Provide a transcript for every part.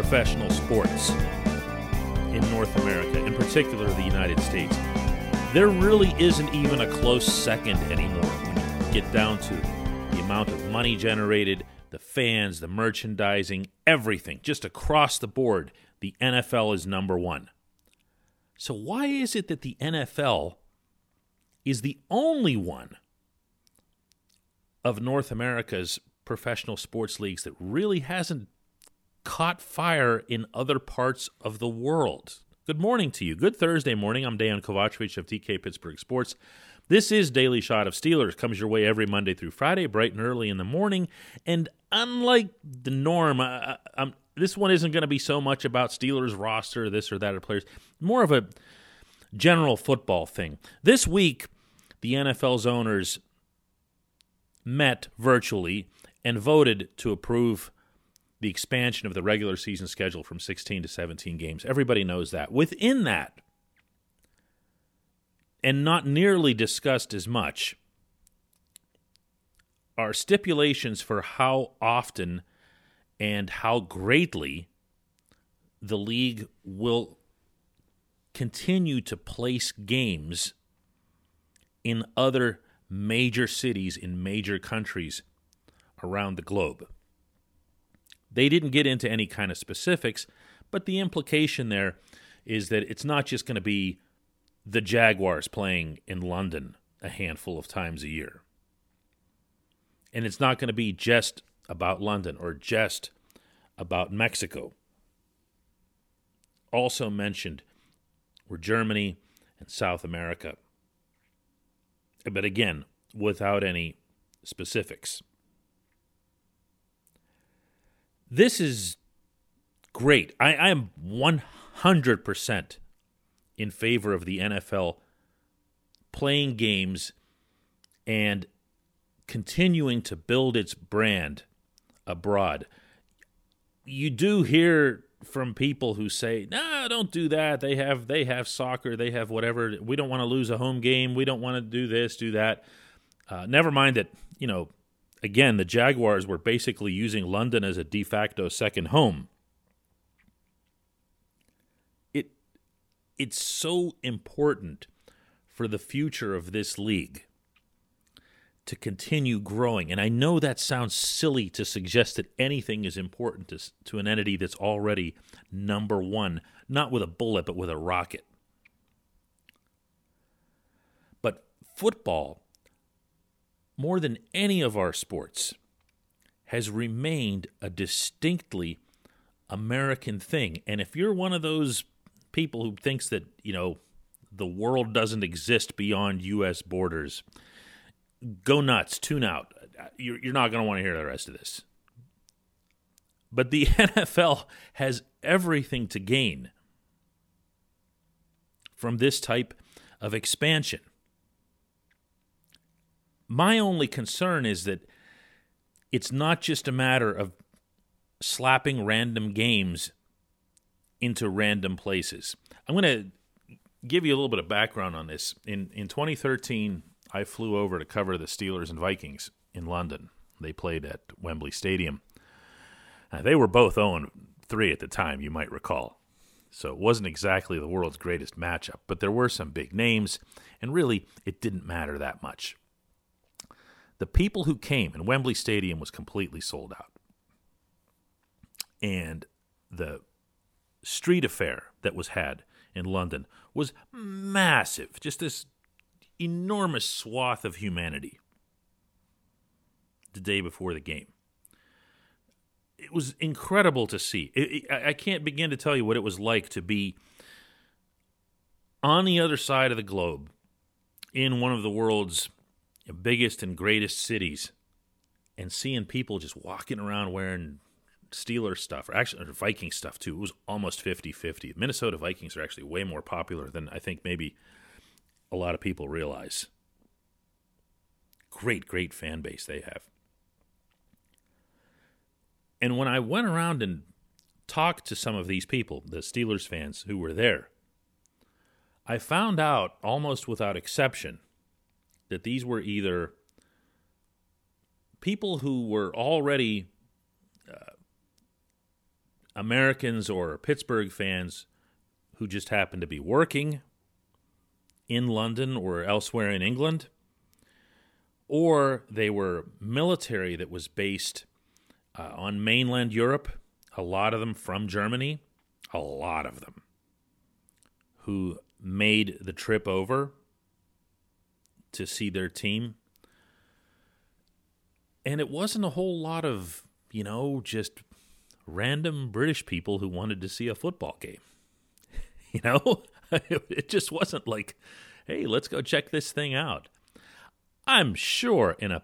Professional sports in North America, in particular the United States. There really isn't even a close second anymore when you get down to the amount of money generated, the fans, the merchandising, everything, just across the board. The NFL is number one. So, why is it that the NFL is the only one of North America's professional sports leagues that really hasn't caught fire in other parts of the world. Good morning to you. Good Thursday morning. I'm Dan Kovacevic of DK Pittsburgh Sports. This is Daily Shot of Steelers. Comes your way every Monday through Friday, bright and early in the morning. And unlike the norm, I, I, this one isn't going to be so much about Steelers roster, this or that, or players. More of a general football thing. This week, the NFL's owners met virtually and voted to approve the expansion of the regular season schedule from 16 to 17 games. Everybody knows that. Within that, and not nearly discussed as much, are stipulations for how often and how greatly the league will continue to place games in other major cities in major countries around the globe. They didn't get into any kind of specifics, but the implication there is that it's not just going to be the Jaguars playing in London a handful of times a year. And it's not going to be just about London or just about Mexico. Also mentioned were Germany and South America. But again, without any specifics. This is great. I, I am 100% in favor of the NFL playing games and continuing to build its brand abroad. You do hear from people who say, "No, don't do that. They have they have soccer, they have whatever. We don't want to lose a home game. We don't want to do this, do that." Uh, never mind that you know. Again, the Jaguars were basically using London as a de facto second home. It it's so important for the future of this league to continue growing. And I know that sounds silly to suggest that anything is important to, to an entity that's already number one, not with a bullet, but with a rocket. But football, more than any of our sports, has remained a distinctly American thing. And if you're one of those people who thinks that, you know, the world doesn't exist beyond U.S. borders, go nuts, tune out. You're, you're not going to want to hear the rest of this. But the NFL has everything to gain from this type of expansion. My only concern is that it's not just a matter of slapping random games into random places. I'm going to give you a little bit of background on this. In in 2013, I flew over to cover the Steelers and Vikings in London. They played at Wembley Stadium. Uh, they were both 0 3 at the time, you might recall. So it wasn't exactly the world's greatest matchup, but there were some big names, and really, it didn't matter that much. The people who came, and Wembley Stadium was completely sold out. And the street affair that was had in London was massive. Just this enormous swath of humanity the day before the game. It was incredible to see. It, it, I can't begin to tell you what it was like to be on the other side of the globe in one of the world's biggest and greatest cities and seeing people just walking around wearing Steelers stuff, or actually or Viking stuff too. It was almost 50 50. Minnesota Vikings are actually way more popular than I think maybe a lot of people realize. Great, great fan base they have. And when I went around and talked to some of these people, the Steelers fans who were there, I found out almost without exception that these were either people who were already uh, Americans or Pittsburgh fans who just happened to be working in London or elsewhere in England, or they were military that was based uh, on mainland Europe, a lot of them from Germany, a lot of them who made the trip over to see their team. And it wasn't a whole lot of, you know, just random British people who wanted to see a football game. You know, it just wasn't like, hey, let's go check this thing out. I'm sure in a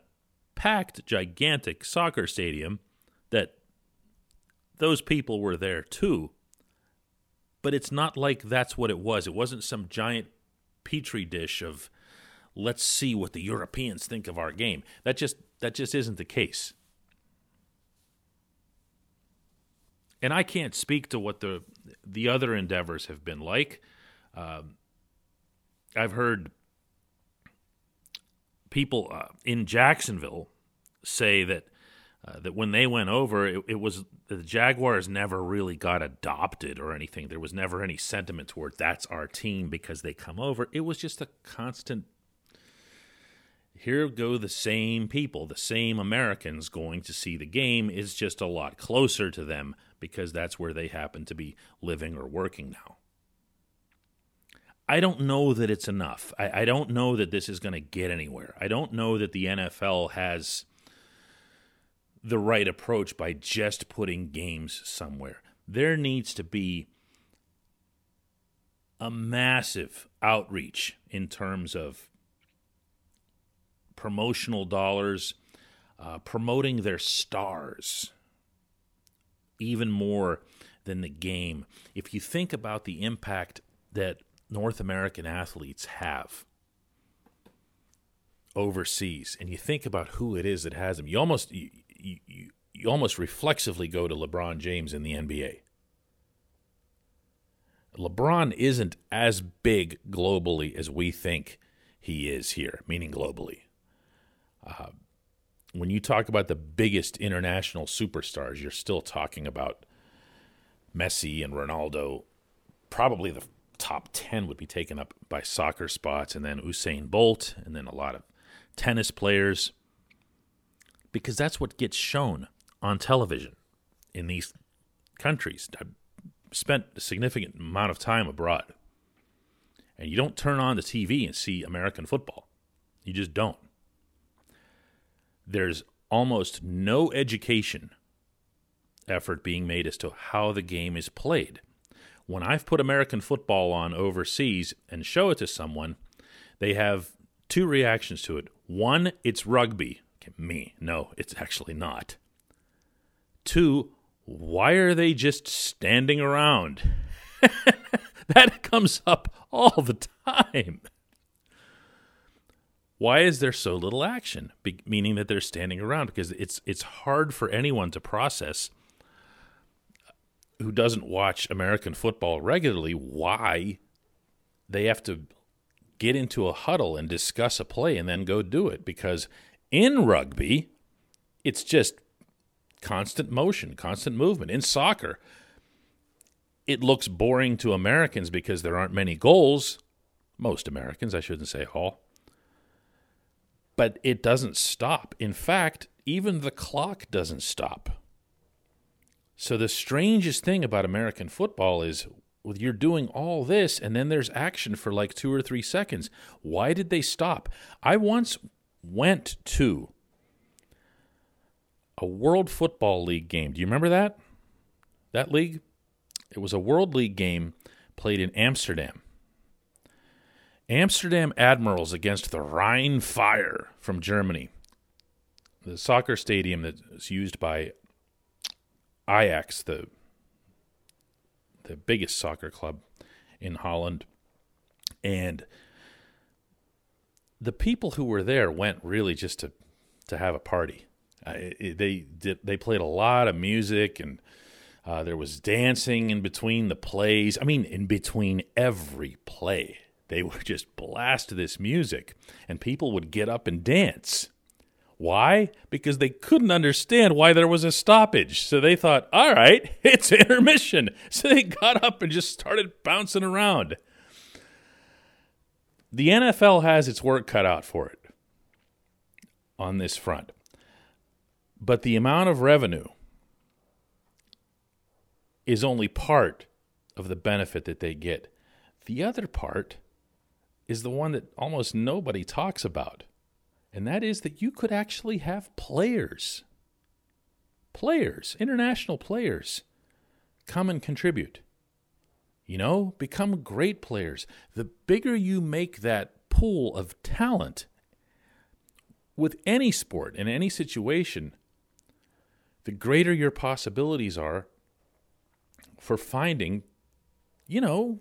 packed, gigantic soccer stadium that those people were there too. But it's not like that's what it was. It wasn't some giant petri dish of let's see what the Europeans think of our game. That just that just isn't the case. and I can't speak to what the the other endeavors have been like. Um, I've heard people uh, in Jacksonville say that uh, that when they went over, it, it, was the Jaguars never really got adopted or anything. There was never any sentiment toward that's our team because they come over. It was just a constant. Here go the same people, the same Americans going to see the game is just a lot closer to them because that's where they happen to be living or working now. I don't know that it's enough. I, I don't know that this is going to get anywhere. I don't know that the NFL has the right approach by just putting games somewhere. There needs to be a massive outreach in terms of promotional dollars, uh, promoting their stars even more than the game. If you think about the impact that North American athletes have overseas, and you think about who it is that has them, you almost you, you, you almost reflexively go to LeBron James in the NBA. LeBron isn't as big globally as we think he is here, meaning globally. Uh, when you talk about the biggest international superstars, you're still talking about Messi and Ronaldo. Probably the top 10 would be taken up by soccer spots, and then Usain Bolt, and then a lot of tennis players, because that's what gets shown on television in these countries. I've spent a significant amount of time abroad, and you don't turn on the TV and see American football. You just don't there's almost no education effort being made as to how the game is played. When I've put American football on overseas and show it to someone, they have two reactions to it. One, it's rugby. Me, no, it's actually not. Two, why are they just standing around? that comes up all the time. Why is there so little action? Be- meaning that they're standing around because it's it's hard for anyone to process who doesn't watch American football regularly why they have to get into a huddle and discuss a play and then go do it because in rugby it's just constant motion, constant movement. In soccer, it looks boring to Americans because there aren't many goals. Most Americans, I shouldn't say all but it doesn't stop. In fact, even the clock doesn't stop. So the strangest thing about American football is you're doing all this and then there's action for like 2 or 3 seconds. Why did they stop? I once went to a World Football League game. Do you remember that? That league? It was a World League game played in Amsterdam. Amsterdam Admirals against the Rhine Fire from Germany. The soccer stadium that's used by Ajax, the the biggest soccer club in Holland. And the people who were there went really just to to have a party. Uh, it, they did, they played a lot of music and uh, there was dancing in between the plays. I mean, in between every play, they would just blast this music, and people would get up and dance. Why? Because they couldn't understand why there was a stoppage. So they thought, all right, it's intermission. So they got up and just started bouncing around. The NFL has its work cut out for it on this front. But the amount of revenue is only part of the benefit that they get. The other part is the one that almost nobody talks about, and that is that you could actually have players, players, international players, come and contribute. You know, become great players. The bigger you make that pool of talent with any sport in any situation, the greater your possibilities are for finding, you know,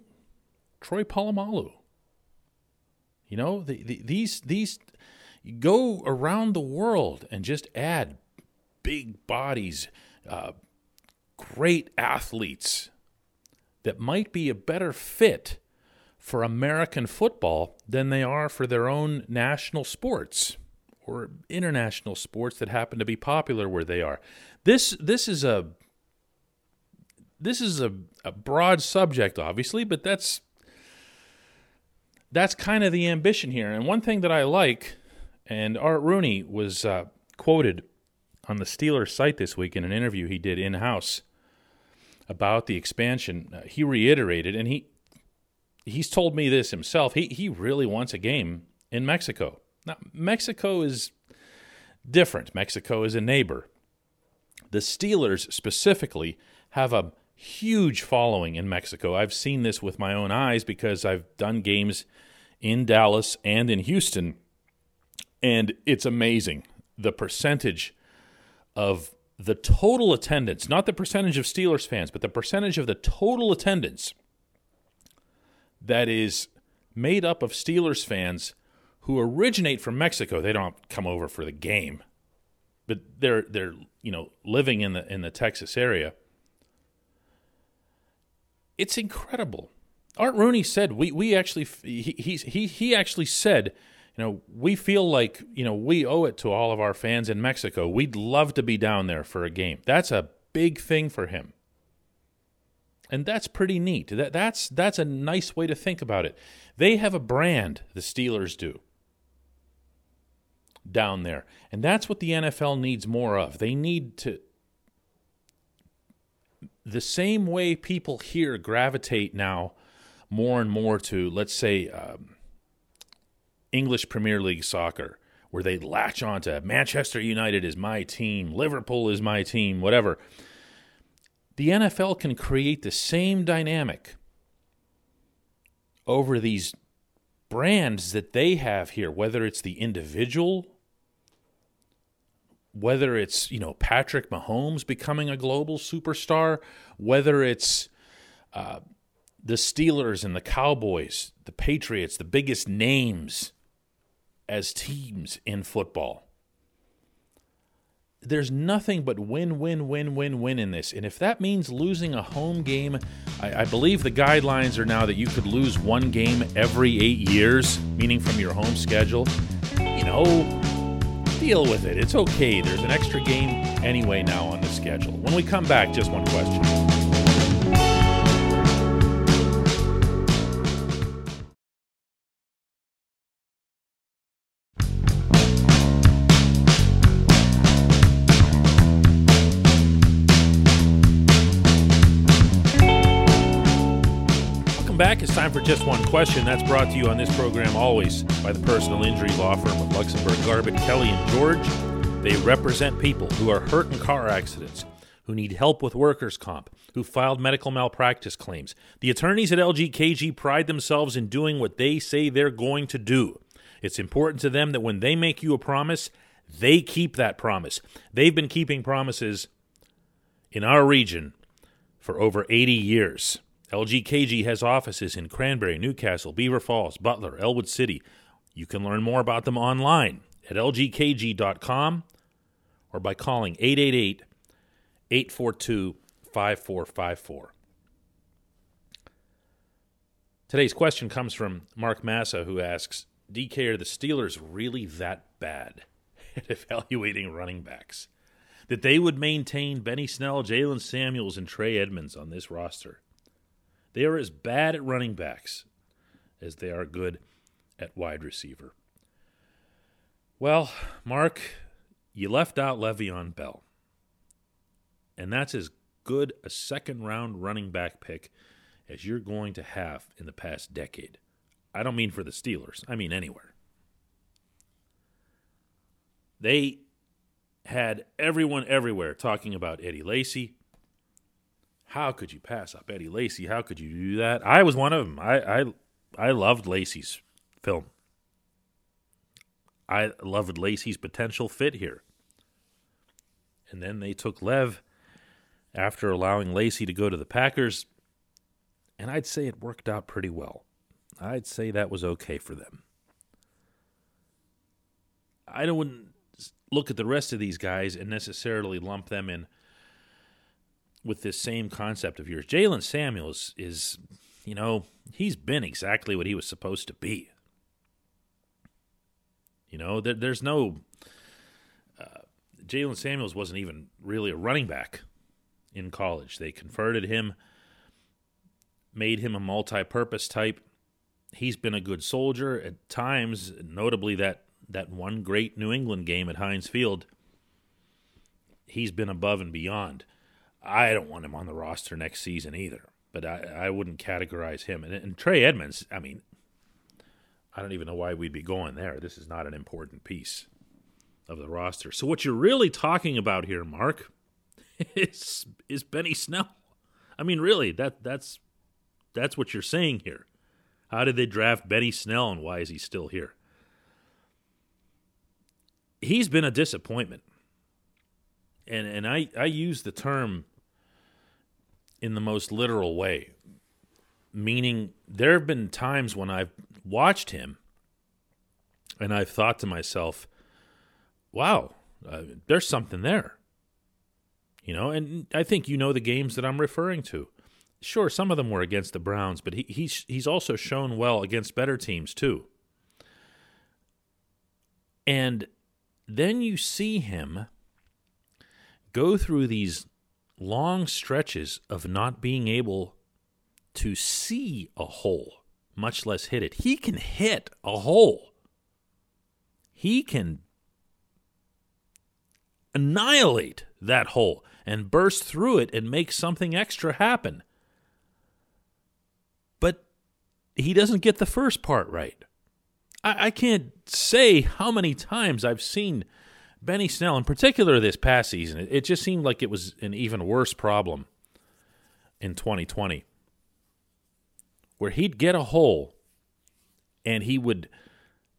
Troy Polamalu. You know, the, the, these these go around the world and just add big bodies, uh, great athletes that might be a better fit for American football than they are for their own national sports or international sports that happen to be popular where they are. This this is a this is a, a broad subject, obviously, but that's that's kind of the ambition here. And one thing that I like, and Art Rooney was uh, quoted on the Steelers site this week in an interview he did in house about the expansion. Uh, he reiterated, and he he's told me this himself. He he really wants a game in Mexico. Now Mexico is different. Mexico is a neighbor. The Steelers specifically have a huge following in Mexico. I've seen this with my own eyes because I've done games in Dallas and in Houston, and it's amazing the percentage of the total attendance, not the percentage of Steelers fans, but the percentage of the total attendance that is made up of Steelers fans who originate from Mexico. They don't come over for the game, but they're they're you know living in the in the Texas area it's incredible. Art Rooney said we we actually he he he actually said, you know, we feel like you know we owe it to all of our fans in Mexico. We'd love to be down there for a game. That's a big thing for him, and that's pretty neat. That that's that's a nice way to think about it. They have a brand, the Steelers do, down there, and that's what the NFL needs more of. They need to the same way people here gravitate now more and more to, let's say, um, English Premier League soccer, where they latch on to Manchester United is my team, Liverpool is my team, whatever. The NFL can create the same dynamic over these brands that they have here, whether it's the individual whether it's you know Patrick Mahomes becoming a global superstar, whether it's uh, the Steelers and the Cowboys, the Patriots, the biggest names as teams in football. There's nothing but win, win, win, win, win in this. And if that means losing a home game, I, I believe the guidelines are now that you could lose one game every eight years, meaning from your home schedule. You know, deal with it. It's okay. There's an extra game anyway now on the schedule. When we come back, just one question. For just one question. That's brought to you on this program always by the personal injury law firm of Luxenberg, Garbett, Kelly, and George. They represent people who are hurt in car accidents, who need help with workers' comp, who filed medical malpractice claims. The attorneys at LGKG pride themselves in doing what they say they're going to do. It's important to them that when they make you a promise, they keep that promise. They've been keeping promises in our region for over 80 years. LGKG has offices in Cranberry, New Castle, Beaver Falls, Butler, Ellwood City. You can learn more about them online at lgkg.com or by calling 888 842 5454. Today's question comes from Mark Massa, who asks DK, are the Steelers really that bad at evaluating running backs? That they would maintain Benny Snell, Jaylen Samuels, and Trey Edmunds on this roster? They are as bad at running backs as they are good at wide receiver. Well, Mark, you left out Le'Veon Bell. And that's as good a second round running back pick as you're going to have in the past decade. I don't mean for the Steelers, I mean anywhere. They had everyone everywhere talking about Eddie Lacy, how could you pass up Eddie Lacy? How could you do that? I was one of them. I I, I loved Lacy's film. I loved Lacy's potential fit here. And then they took Lev after allowing Lacy to go to the Packers, and I'd say it worked out pretty well. I'd say that was okay for them. I don't look at the rest of these guys and necessarily lump them in with this same concept of yours. Jaylen Samuels is, you know, he's been exactly what he was supposed to be. You know, there, there's no. Uh, Jaylen Samuels wasn't even really a running back in college. They converted him, made him a multi purpose type. He's been a good soldier at times, notably that, that one great New England game at Heinz Field. He's been above and beyond. I don't want him on the roster next season either. But I, I wouldn't categorize him. And, and Trey Edmunds, I mean, I don't even know why we'd be going there. This is not an important piece of the roster. So what you're really talking about here, Mark, is is Benny Snell. I mean, really, that that's that's what you're saying here. How did they draft Benny Snell and why is he still here? He's been a disappointment. And and I, I use the term in the most literal way. Meaning, there have been times when I've watched him and I've thought to myself, wow, uh, there's something there. You know, and I think you know the games that I'm referring to. Sure, some of them were against the Browns, but he, he's he's also shown well against better teams too. And then you see him go through these long stretches of not being able to see a hole, much less hit it. He can hit a hole. He can annihilate that hole and burst through it and make something extra happen. But he doesn't get the first part right. I, can't say how many times I've seen Benny Snell, in particular this past season, it, it just seemed like it was an even worse problem in 2020, where he'd get a hole and he would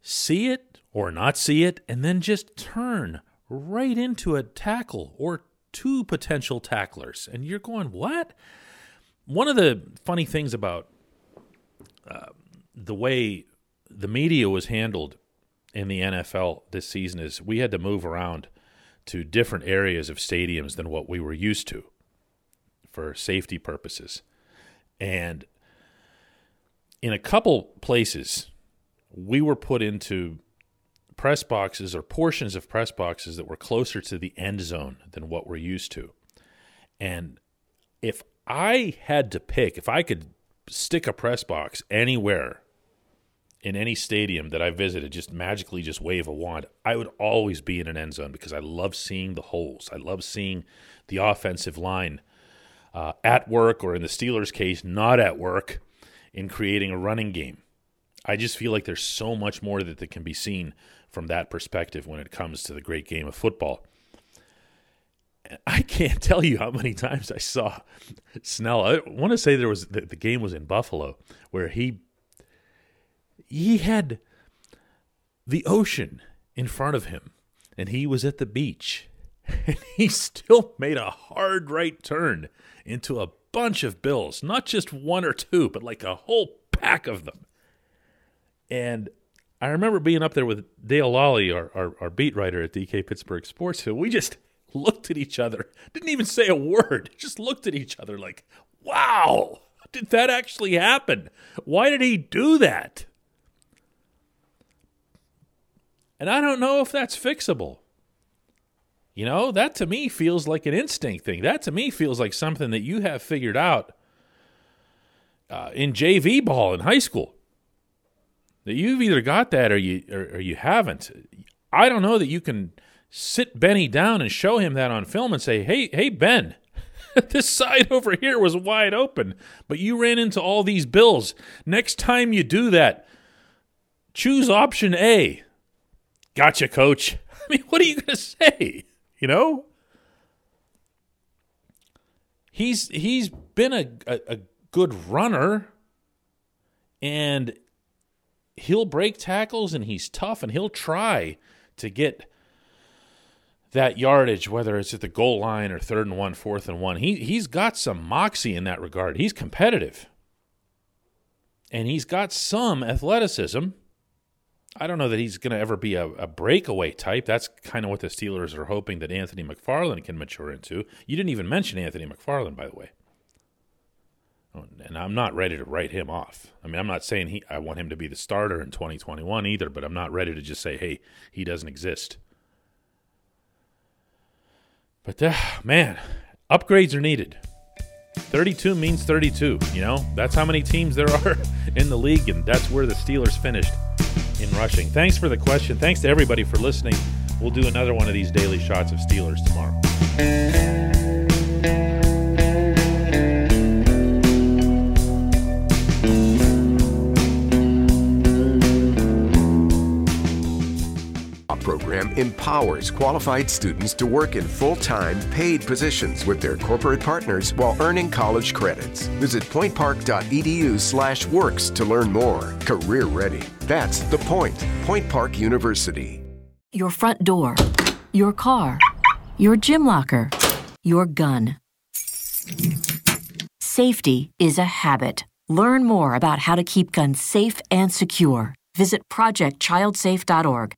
see it or not see it and then just turn right into a tackle or two potential tacklers. And you're going, what? One of the funny things about uh, the way the media was handled in the NFL this season is we had to move around to different areas of stadiums than what we were used to for safety purposes. And in a couple places, we were put into press boxes or portions of press boxes that were closer to the end zone than what we're used to. And if I had to pick, if I could stick a press box anywhere in any stadium that I visited, just magically just wave a wand, I would always be in an end zone because I love seeing the holes. I love seeing the offensive line uh, at work, or in the Steelers' case, not at work, in creating a running game. I just feel like there's so much more that, that can be seen from that perspective when it comes to the great game of football. I can't tell you how many times I saw Snell. I want to say there was the, the game was in Buffalo where he he had the ocean in front of him and he was at the beach and he still made a hard right turn into a bunch of bills, not just one or two, but like a whole pack of them. And I remember being up there with Dale Lolley, our, our, our beat writer at DK Pittsburgh Sports, and we just looked at each other, didn't even say a word, just looked at each other like, wow, did that actually happen? Why did he do that? And I don't know if that's fixable. You know, that to me feels like an instinct thing. That to me feels like something that you have figured out uh, in JV ball in high school. That you've either got that or you or, or you haven't. I don't know that you can sit Benny down and show him that on film and say, "Hey, hey Ben, this side over here was wide open, but you ran into all these bills. Next time you do that, choose option A." Gotcha, coach. I mean, what are you going to say? You know, he's he's been a, a, a good runner, and he'll break tackles, and he's tough, and he'll try to get that yardage, whether it's at the goal line or third and one, fourth and one. He he's got some moxie in that regard. He's competitive. And he's got some athleticism. I don't know that he's going to ever be a, a, breakaway type. That's kind of what the Steelers are hoping that Anthony McFarland can mature into. You didn't even mention Anthony McFarland, by the way. Oh, and I'm not ready to write him off. I mean, I'm not saying he I want him to be the starter in 2021 either, but I'm not ready to just say, "Hey, he doesn't exist." But uh, man, upgrades are needed. 32 means 32, you know? That's how many teams there are in the league and that's where the Steelers finished in rushing. Thanks for the question. Thanks to everybody for listening. We'll do another one of these daily shots of Steelers tomorrow. Empowers qualified students to work in full-time paid positions with their corporate partners while earning college credits. Visit pointpark.edu/slash works to learn more. Career ready. That's the point. Point Park University. Your front door, your car, your gym locker, your gun. Safety is a habit. Learn more about how to keep guns safe and secure. Visit projectchildsafe.org.